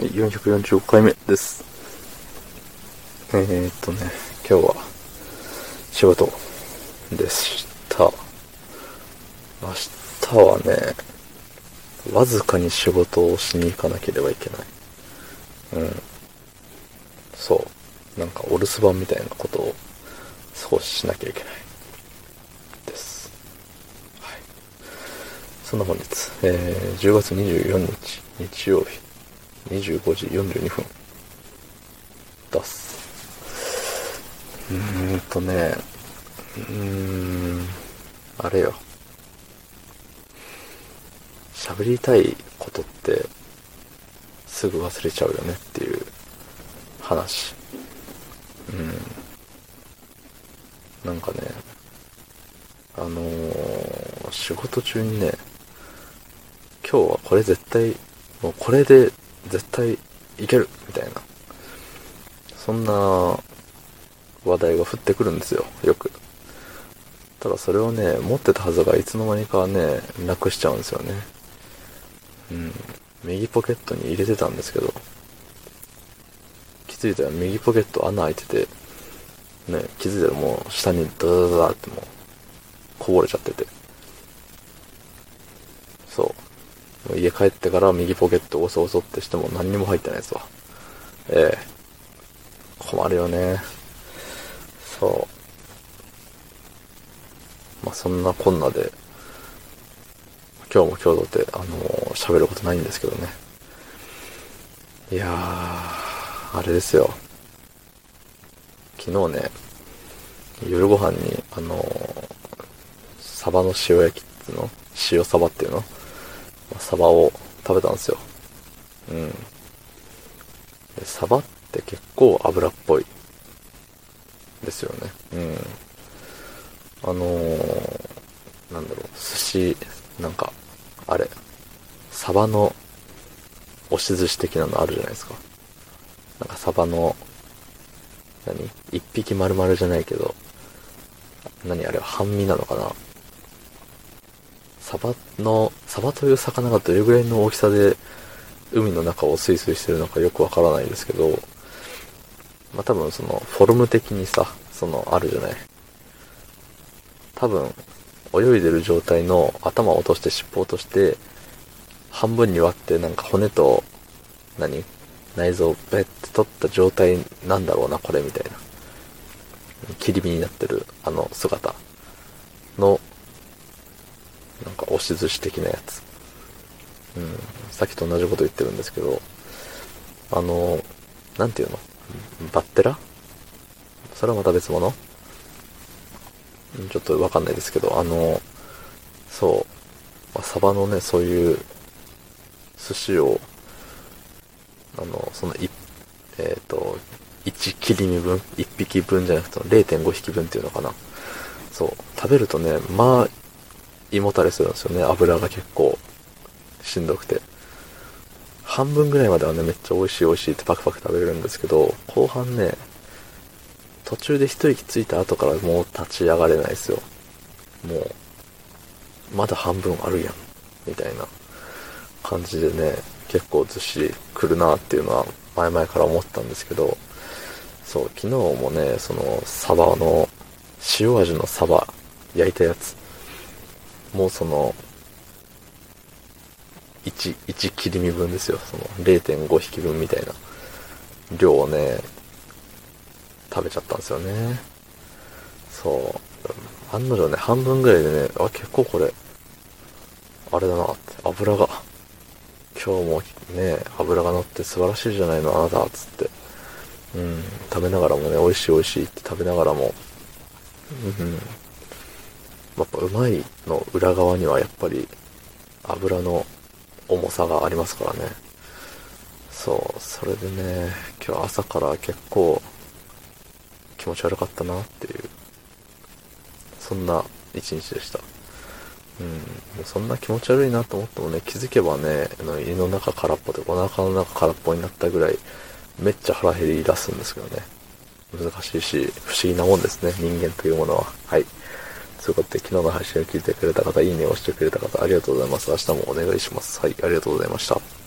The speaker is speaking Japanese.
はい、445回目です。えー、っとね、今日は仕事でした。明日はね、わずかに仕事をしに行かなければいけない。うん。そう。なんかお留守番みたいなことを少ししなきゃいけない。です。はい。そんな本日、えー、10月24日、日曜日、25時42分、出す。うーんとね、うーん、あれよ。喋りたいことって、すぐ忘れちゃうよねっていう話。うん。なんかね、あのー仕事中にね、今日はこれ絶対、もうこれで絶対いけるみたいな。そんな話題が降ってくるんですよ、よく。ただそれをね、持ってたはずがいつの間にかね、なくしちゃうんですよね。うん。右ポケットに入れてたんですけど、気づいたら右ポケット穴開いてて、ね、気づいたらもう下にダダダダってもう、こぼれちゃってて。そう。もう家帰ってから右ポケットを押そ押そってしても何にも入ってないですわ。ええ困るよね。そう。まあ、そんなこんなで、今日も今日だって、あのー喋ることないんですけどね。いやー、あれですよ。昨日ね、夜ご飯に、あのーサバの塩焼きっていうの？塩サバっていうの？サバを食べたんですよ。うん。サバって結構油っぽい。ですよね。うん。あのー、なんだろう、寿司、なんか、あれ、サバの押し寿司的なのあるじゃないですか。なんかサバの、何？一匹丸々じゃないけど、何？あれは半身なのかな？サバの、サバという魚がどれぐらいの大きさで海の中をスイスイしてるのかよくわからないですけど、まあ、多分そのフォルム的にさ、そのあるじゃない。多分、泳いでる状態の頭を落として尻尾落として、半分に割ってなんか骨と、何？内臓をベッて取った状態なんだろうな、これみたいな。切り身になってるあの姿の、なんか押し寿司的なやつ。うん。さっきと同じこと言ってるんですけど、あの、なんていうの？バッテラ？それはまた別物？ちょっとわかんないですけど、あの、そう、サバのね、そういう寿司を、あの、その、えっ、と、1切り身分、1匹分じゃなくて0.5匹分っていうのかな？そう、食べるとね、まあ、胃もたれするんですよね。油が結構しんどくて。半分ぐらいまではね、めっちゃ美味しい美味しいってパクパク食べれるんですけど、後半ね、途中で一息ついた後からもう立ち上がれないですよ。もう、まだ半分あるやん。みたいな感じでね、結構ずっしり来るなっていうのは前々から思ったんですけど、そう、昨日もね、その、サバの、塩味のサバ焼いたやつ、もうその、1、1切り身分ですよ。その0.5匹分みたいな量をね、食べちゃったんですよね。そう。案の定ね、半分ぐらいでね、あ、結構これ、あれだなって、油が、今日もね、油が乗って素晴らしいじゃないの、あなた、つって。うん、食べながらもね、美味しい美味しいって食べながらも、うん、やっぱうまいの裏側にはやっぱり油の重さがありますからね。そう、それでね、今日朝から結構気持ち悪かったなっていう、そんな一日でした。うん、もうそんな気持ち悪いなと思ってもね、気づけばね、の胃の中空っぽでお腹の中空っぽになったぐらい、めっちゃ腹減り出すんですけどね。難しいし、不思議なもんですね、人間というものは。はい。ということで、昨日の配信を聞いてくれた方、いいねを押してくれた方、ありがとうございます。明日もお願いします。はい、ありがとうございました。